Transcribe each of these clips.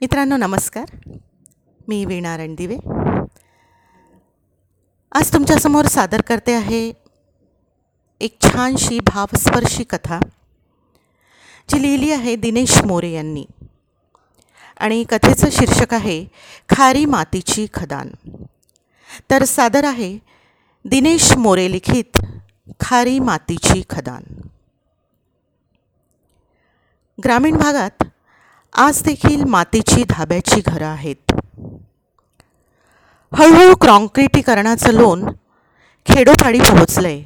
मित्रांनो नमस्कार. मी वीणा रणदिवे. आज तुमच्यासमोर सादर करते आहे एक छानशी भावस्पर्शी कथा जी लिहिली आहे दिनेश मोरे यांनी. आणि कथेचं शीर्षक आहे खारी मातीची खदान. तर सादर आहे दिनेश मोरे लिखित खारी मातीची खदान. ग्रामीण भागात आज देखील मातीची धाब्याची घरं आहेत. हळूहळू क्रॉन्क्रिटीकरणाचं लोन खेडोपाडी पोहोचलंय.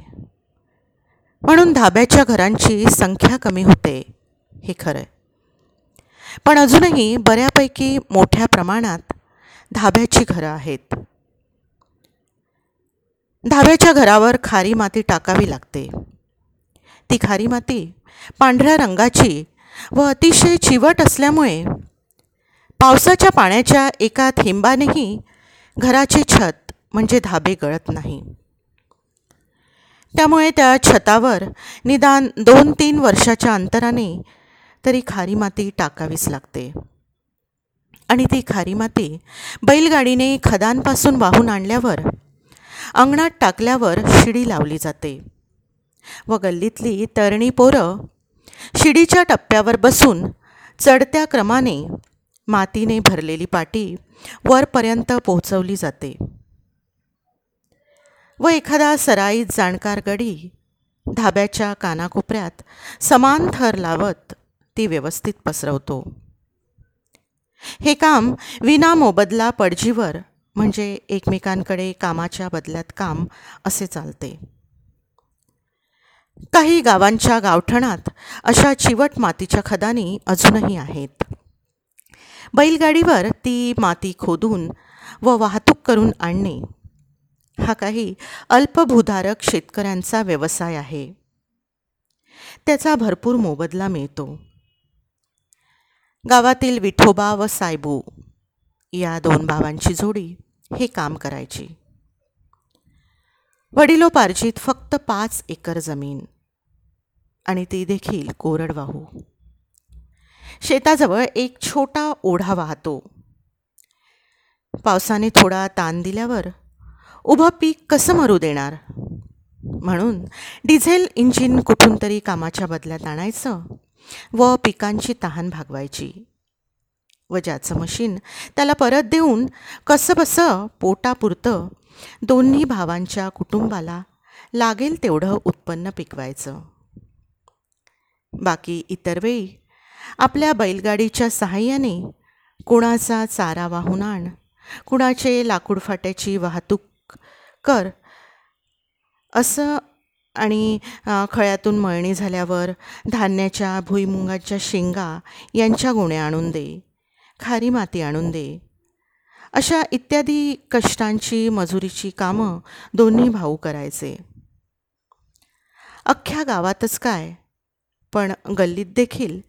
म्हणून धाब्याच्या घरांची संख्या कमी होते हे खरं पण अजूनही बऱ्यापैकी मोठ्या प्रमाणात धाब्याची घरं आहेत. धाब्याच्या घरावर खारी माती टाकावी लागते. ती खारी माती पांढऱ्या रंगाची व अतिशय चिवट असल्यामुळे पावसाच्या पाण्याच्या एका थेंबानेही घराचे छत म्हणजे धाबे गळत नाही. त्यामुळे त्या छतावर निदान दोन तीन वर्षाच्या अंतराने तरी खारी माती टाकावीच लागते. आणि ती खारी माती बैलगाडीने खदांपासून वाहून आणल्यावर अंगणात टाकल्यावर शिडी लावली जाते व गल्लीतली तरणी पोरं शिडीच्या टप्प्यावर बसून चढत्या क्रमाने मातीने भरलेली पाटी वरपर्यंत पोहोचवली जाते. व एखादा सराईत जाणकार गडी धाब्याच्या कानाकोपऱ्यात समान थर लावत ती व्यवस्थित पसरवतो. हे काम विना मोबदला पडजीवर म्हणजे एकमेकांकडे कामाच्या बदल्यात काम असे चालते. काही गावांच्या गावठणात अशा चिवट मातीच्या खदानी अजूनही आहेत. बैलगाडीवर ती माती खोदून व वाहतूक करून आणणे हा काही अल्पभूधारक शेतकऱ्यांचा व्यवसाय आहे. त्याचा भरपूर मोबदला मिळतो. गावातील विठोबा व सायबू या दोन भावांची जोडी हे काम करायची. वडिलोपार्जित फक्त पाच एकर जमीन. आणि ती देखील कोरडवाहू. शेताजवळ एक छोटा ओढा वाहतो. पावसाने थोडा ताण दिल्यावर उभं पीक कसं मरू देणार? म्हणून डिझेल इंजिन कुठून तरी कामाच्या बदल्यात आणायचं व पिकांची तहान भागवायची. व ज्याचं मशीन त्याला परत देऊन कसं बसं पोटापुरतं दोन्ही भावांच्या कुटुंबाला लागेल तेवढं उत्पन्न पिकवायचं. बाकी इतर वेळी आपल्या बैलगाडीच्या सहाय्याने कुणाचा चारा वाहून आण कुणाचे लाकूड फाट्याची वाहतूक कर असं आणि खळ्यातून मळणी झाल्यावर धान्याच्या भुईमुंगाच्या शेंगा यांच्या गुण्या आणून दे खारी माती आणून दे अशा इत्यादी कष्टांची मजुरीची कामं दोन्ही भाऊ करायचे. अख्ख्या गावातच काय? पण गल्लीत देखील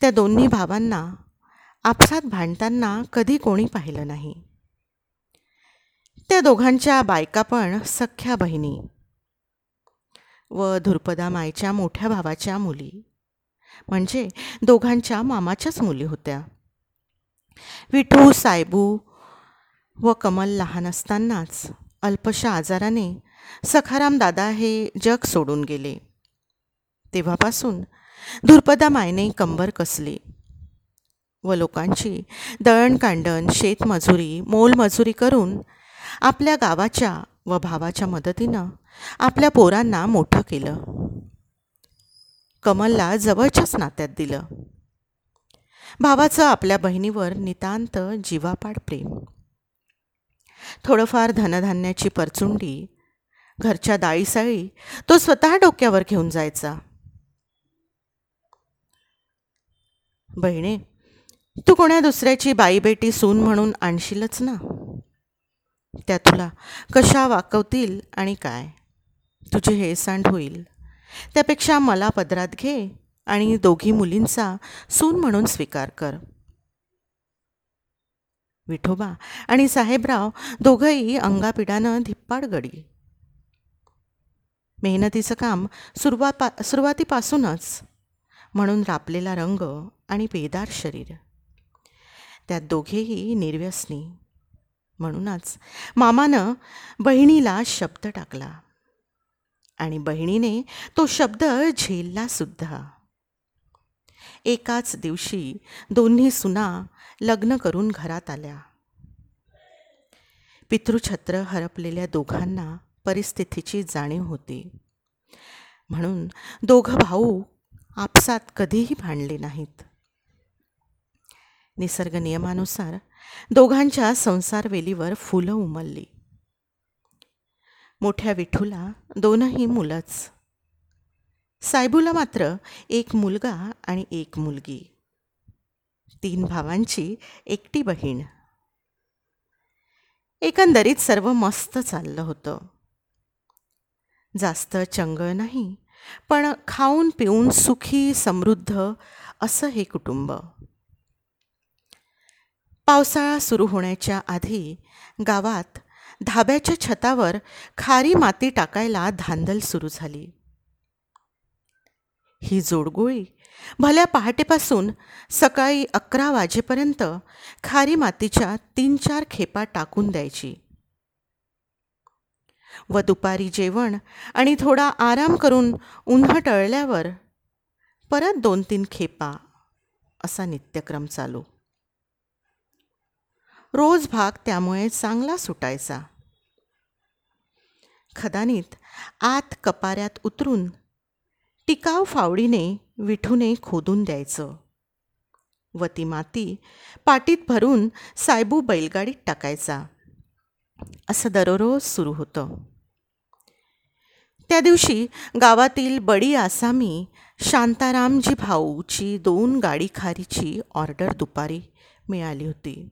त्या दोन्ही भावांना आपसात भांडताना कधी कोणी पाहिलं नाही. त्या दोघांच्या बायका पण सख्या बहिणी व धुरपदा मायच्या मोठ्या भावाच्या मुली. म्हणजे दोघांच्या मामाच्याच मुली होत्या. विठू सायबू व कमल लहान असतानाच अल्पशा आजाराने सखाराम दादा हे जग सोडून गेले. तेव्हापासून धुरपदा मायने कंबर कसली व लोकांची दळणकांडण शेतमजुरी मोलमजुरी करून आपल्या गावाच्या व भावाच्या मदतीनं आपल्या पोरांना मोठं केलं. कमलला जवळच्याच नात्यात दिलं. भावाचं आपल्या बहिणीवर नितांत जीवापाड प्रेम. थोडंफार धनधान्याची परचुंडी घरच्या डाळीसाळी तो स्वतः डोक्यावर घेऊन जायचा. बहिणे तू कोण्या दुसऱ्याची बाईबेटी सून म्हणून आणशीलच ना? त्या तुला कशा वाकवतील आणि काय? तुझे हेळसांड होईल. त्यापेक्षा मला पदरात घे आणि दोघी मुलींचा सून म्हणून स्वीकार कर. विठोबा आणि साहेबराव दोघंही अंगापिडानं धिप्पाड गडी मेहनतीचं काम सुरुवात सुरुवातीपासूनच म्हणून रापलेला रंग आणि पेदार शरीर. त्यात दोघेही निर्व्यसनी म्हणूनच मामानं बहिणीला शब्द टाकला आणि बहिणीने तो शब्द झेलला सुद्धा. एकाच दिवशी दोन्ही सुना लग्न करून घरात आल्या. पितृछत्र हरपलेल्या दोघांना परिस्थितीची जाणीव होती. म्हणून दोघं भाऊ आपसात कधीही भांडले नाहीत. निसर्ग नियमानुसार दोघांच्या संसारवेलीवर फुलं उमलली. मोठ्या विठूला दोनही मुलंच सायबूला मात्र एक मुलगा आणि एक मुलगी. तीन भावांची एकटी बहीण. एकंदरीत सर्व मस्त चाललं होतं. जास्त चंगळ नाही पण खाऊन पिऊन सुखी समृद्ध असं हे कुटुंब. पावसाळा सुरू होण्याच्या आधी गावात धाब्याच्या छतावर खारी माती टाकायला धांदल सुरू झाली. ही जोडगोळी भल्या पहाटेपासून सकाळी अकरा वाजेपर्यंत खारी मातीच्या तीन चार खेपा टाकून द्यायची. व दुपारी जेवण आणि थोडा आराम करून उन्हा टळल्यावर परत दोन तीन खेपा असा नित्यक्रम चालू. रोज भाग त्यामुळे चांगला सुटायचा. खदानीत आत कपाऱ्यात उतरून टिकाव फावडीने विठूने खोदून द्यायचं. व ती माती पाटीत भरून सायबू बैलगाडीत टाकायचा. असं दररोज सुरू होतं. त्या दिवशी गावातील बडी आसामी शांतारामजी भाऊची दोन गाडी खारीची ऑर्डर दुपारी मिळाली होती.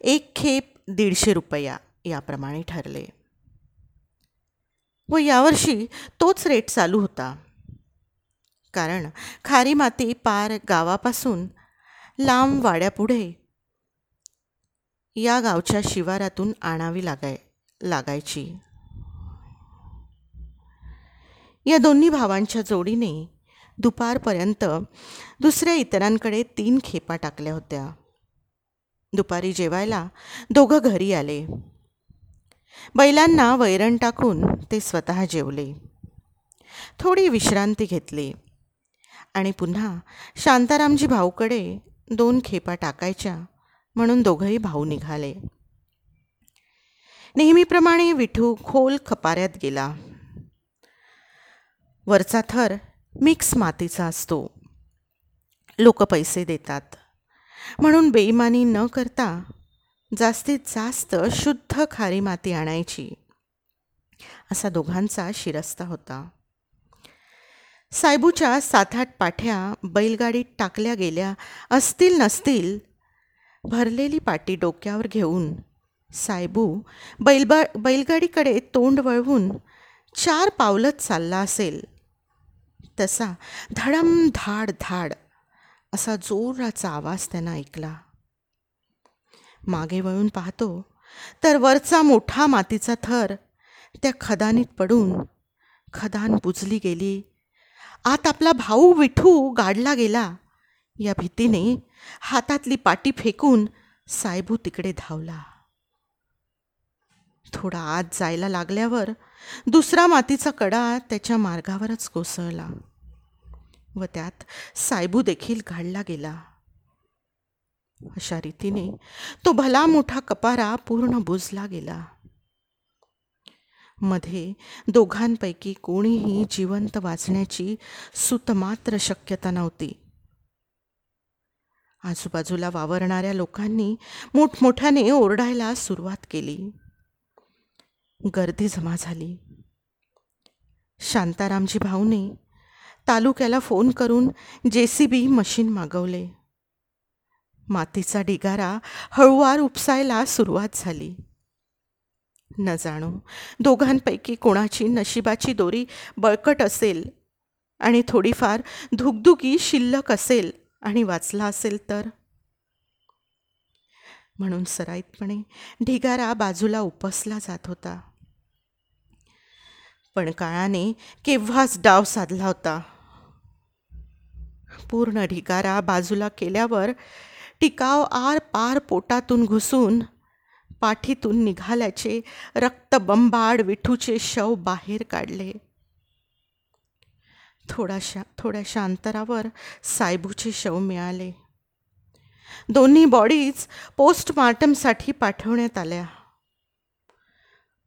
एक खेप दीडशे रुपया याप्रमाणे ठरले. व यावर्षी तोच रेट चालू होता. कारण खारी माती पार गावापासून लांब वाड्यापुढे या गावच्या शिवारातून आणावी लागाय लागायची. या दोन्ही भावांच्या जोडीने दुपारपर्यंत दुसऱ्या इतरांकडे तीन खेपा टाकल्या होत्या. दुपारी जेवायला दोघं घरी आले. बैलांना वैरण टाकून ते स्वतः जेवले. थोडी विश्रांती घेतली. आणि पुन्हा शांतारामजी भाऊकडे दोन खेपा टाकायच्या म्हणून दोघंही भाऊ निघाले. नेहमीप्रमाणे विठू खोल खपाऱ्यात गेला. वरचा थर मिक्स मातीचा असतो. लोक पैसे देतात. म्हणून बेईमानी न करता जास्तीत जास्त शुद्ध खारी माती आणायची. असा दोघांचा शिरस्ता होता. सायबूच्या सात आठ पाठ्या बैलगाडीत टाकल्या गेल्या असतील नसतील भरलेली पाटी डोक्यावर घेऊन सायबू बैलबा बैलगाडीकडे तोंड वळवून चार पावलत चालला असेल. तसा धडम धाड धाड असा जोराचा आवाज त्यानं ऐकला. मागे वळून पाहतो. तर वरचा मोठा मातीचा थर त्या खदानीत पडून खदान बुजली गेली. आत आपला भाऊ विठू गाडला गेला. या भीतीने हातातली पाटी फेकून सायबू तिकडे धावला. थोडा आत जायला लागल्यावर दुसरा मातीचा कडा त्याच्या मार्गावरच कोसळला व त्यात सायबू देखील घालला गेला. अशा रीतीने तो भला मोठा कपारा पूर्ण बुजला गेला. मध्ये दोघांपैकी कोणीही जिवंत वाचण्याची सुतमात्र शक्यता नव्हती. आजूबाजूला वावरणाऱ्या लोकांनी मोठमोठ्याने ओरडायला सुरुवात केली. गर्दी जमा झाली. शांतारामजी भाऊने तालुक्याला फोन करून जे सी बी मशीन मागवले. मातीचा ढिगारा हळूवार उपसायला सुरुवात झाली. न जाणो दोघांपैकी कोणाची नशिबाची दोरी बळकट असेल आणि थोडीफार धुगधुगी शिल्लक असेल आणि वाचला असेल तर? म्हणून सराईतपणे ढिगारा बाजूला उपसला जात होता. पण काळाने केव्हाच डाव साधला होता? पूर्ण ढिगारा बाजूला केल्यावर टिकाव आर पार पोटातून घुसून पाठीतून निघाल्याचे रक्तबंबाड विठूचे शव बाहेर काढले. थोडाशा थोड्याशा अंतरावर सायबूचे शव मिळाले. दोन्ही बॉडीज पोस्टमार्टमसाठी पाठवण्यात आल्या.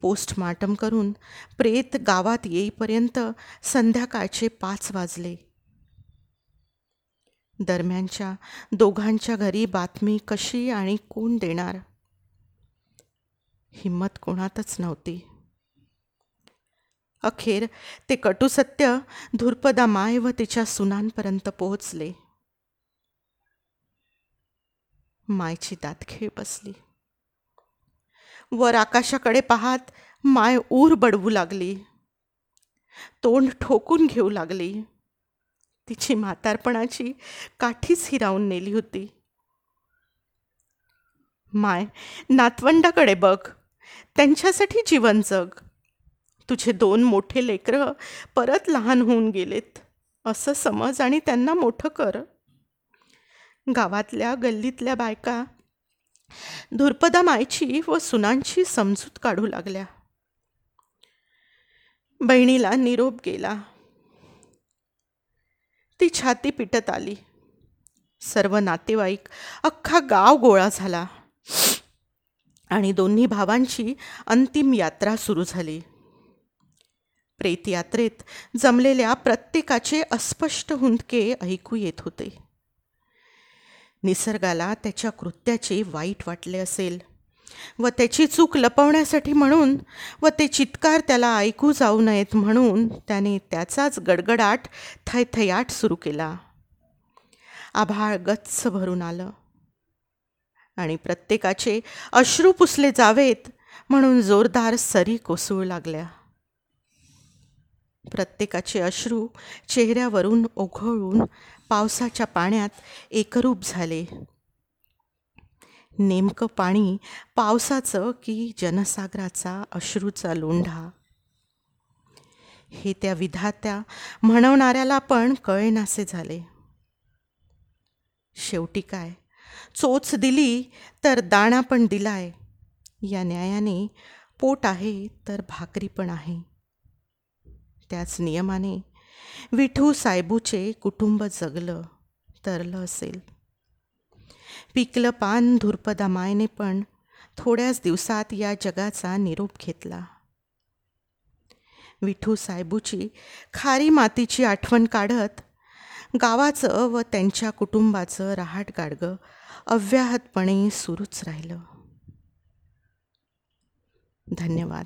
पोस्टमार्टम करून प्रेत गावात येईपर्यंत संध्याकाळचे पाच वाजले. दरम्यानच्या दोघांच्या घरी बातमी कशी आणि कोण देणार? हिंमत कोणातच नव्हती. अखेर ते कटुसत्य धुरपदा माय व तिच्या सुनांपर्यंत पोहोचले. मायची दातखेळ बसली. वर आकाशाकडे पाहात माय ऊर बडवू लागली. तोंड ठोकून घेऊ लागली. तिची म्हातारपणाची काठीच हिरावून नेली होती. माय नातवंडाकडे बघ. त्यांच्यासाठी जीवन जग. तुझे दोन मोठे लेकरं परत लहान होऊन गेलेत. असं समज आणि त्यांना मोठं कर. गावातल्या गल्लीतल्या बायका धुरपदा मायची व सुनांची समजूत काढू लागल्या. बहिणीला निरोप गेला. ती छाती पिटत आली. सर्व नातेवाईक अख्खा गाव गोळा झाला. आणि दोन्ही भावांची अंतिम यात्रा सुरू झाली. प्रेतयात्रेत जमलेल्या प्रत्येकाचे अस्पष्ट हुंदके ऐकू येत होते. निसर्गाला त्याच्या कृत्याचे वाईट वाटले असेल. व त्याची चूक लपवण्यासाठी म्हणून व ते चित्कार त्याला ऐकू जाऊ नयेत म्हणून त्याने त्याचाच गडगडाट थैथयाट सुरू केला. आभाळ गच्च भरून आलं. आणि प्रत्येकाचे अश्रू पुसले जावेत म्हणून जोरदार सरी कोसळू लागल्या. प्रत्येकाचे अश्रू चेहऱ्यावरून ओघळून पावसाच्या पाण्यात एकरूप झाले. नेमकं पाणी पावसाचं की जनसागराचा अश्रूचा लोंढा? हे त्या विधात्या म्हणवणाऱ्याला पण कळेनासे झाले. शेवटी काय? चोच दिली तर दाणा पण दिलाय. या न्यायाने पोट आहे तर भाकरी पण आहे. त्याच नियमाने विठू साहेबूचे कुटुंब जगलं तरलं असेल. पिकलं पान धुरपदा मायने पण थोड्याच दिवसात या जगाचा निरोप घेतला. विठू साहेबूची खारी मातीची आठवण काढत गावाचं व त्यांच्या कुटुंबाचं रहाट गाडगं अव्याहतपणे सुरूच राहिलं. धन्यवाद.